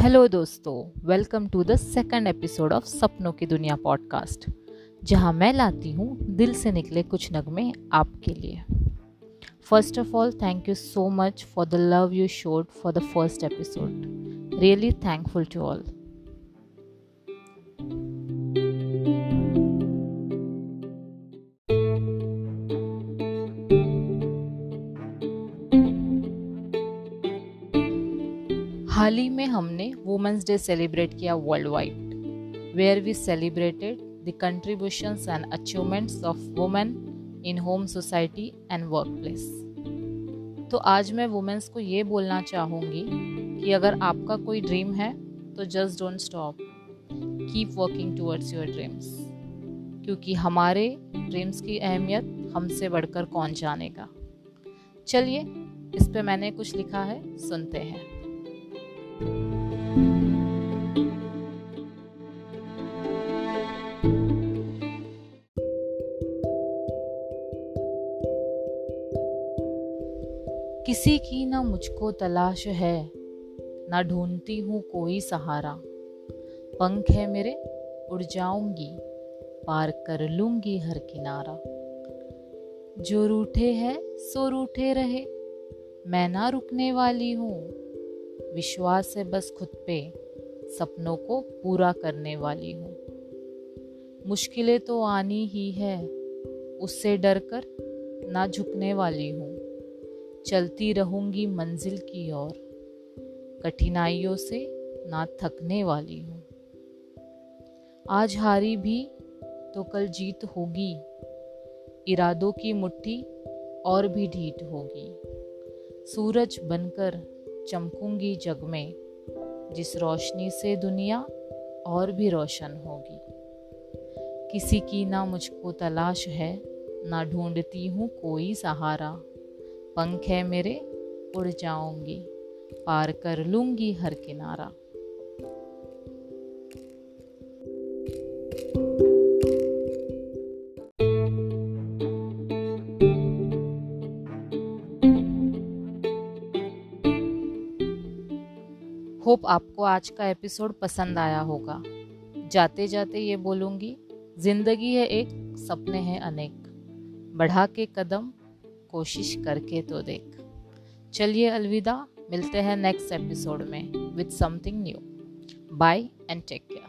Hello दोस्तों welcome to the second episode of सपनों की दुनिया पॉडकास्ट जहाँ मैं लाती हूँ दिल से निकले कुछ नगमे आपके लिए। First of all thank you so much for the love you showed for the first episode really thankful to all हाल ही में हमने वुमेंस डे सेलिब्रेट किया world wide where we celebrated the contributions and achievements of women in home society and work place तो आज मैं women's को ये बोलना चाहूँगी कि अगर आपका कोई ड्रीम है तो just don't stop keep working towards your dreams क्योंकि हमारे ड्रीम्स की अहमियत हमसे बढ़कर कौन जानेगा? चलिए, इस पे मैंने कुछ लिखा है, सुनते हैं। किसी की ना मुझको तलाश है, ना ढूंढती हूँ कोई सहारा। पंख है मेरे, उड़ जाऊँगी, पार कर लूँगी हर किनारा। जो रूठे है, सो रूठे रहे, मैं ना रुकने वाली हूँ। विश्वास है बस खुद पे सपनों को पूरा करने वाली हूँ। मुश्किलें तो आनी ही है, उससे डरकर ना झुकने वाली हूँ। चलती रहूँगी मंजिल की ओर, कठिनाइयों से ना थकने वाली हूँ। आज हारी भी तो कल जीत होगी, इरादों की मुट्ठी और भी ढीठ होगी। सूरज बनकर चमकूँगी जग में, जिस रोशनी से दुनिया और भी रोशन होगी। किसी की ना मुझको तलाश है, ना ढूंढती हूँ कोई सहारा। पंख है मेरे, उड़ जाऊँगी, पार कर लूँगी हर किनारा। होप आपको आज का एपिसोड पसंद आया होगा। जाते जाते ये बोलूँगी, ज़िंदगी है एक, सपने हैं अनेक। बढ़ा के कदम, कोशिश करके तो देख। चलिए अलविदा, मिलते हैं नेक्स्ट एपिसोड में with something new bye and take care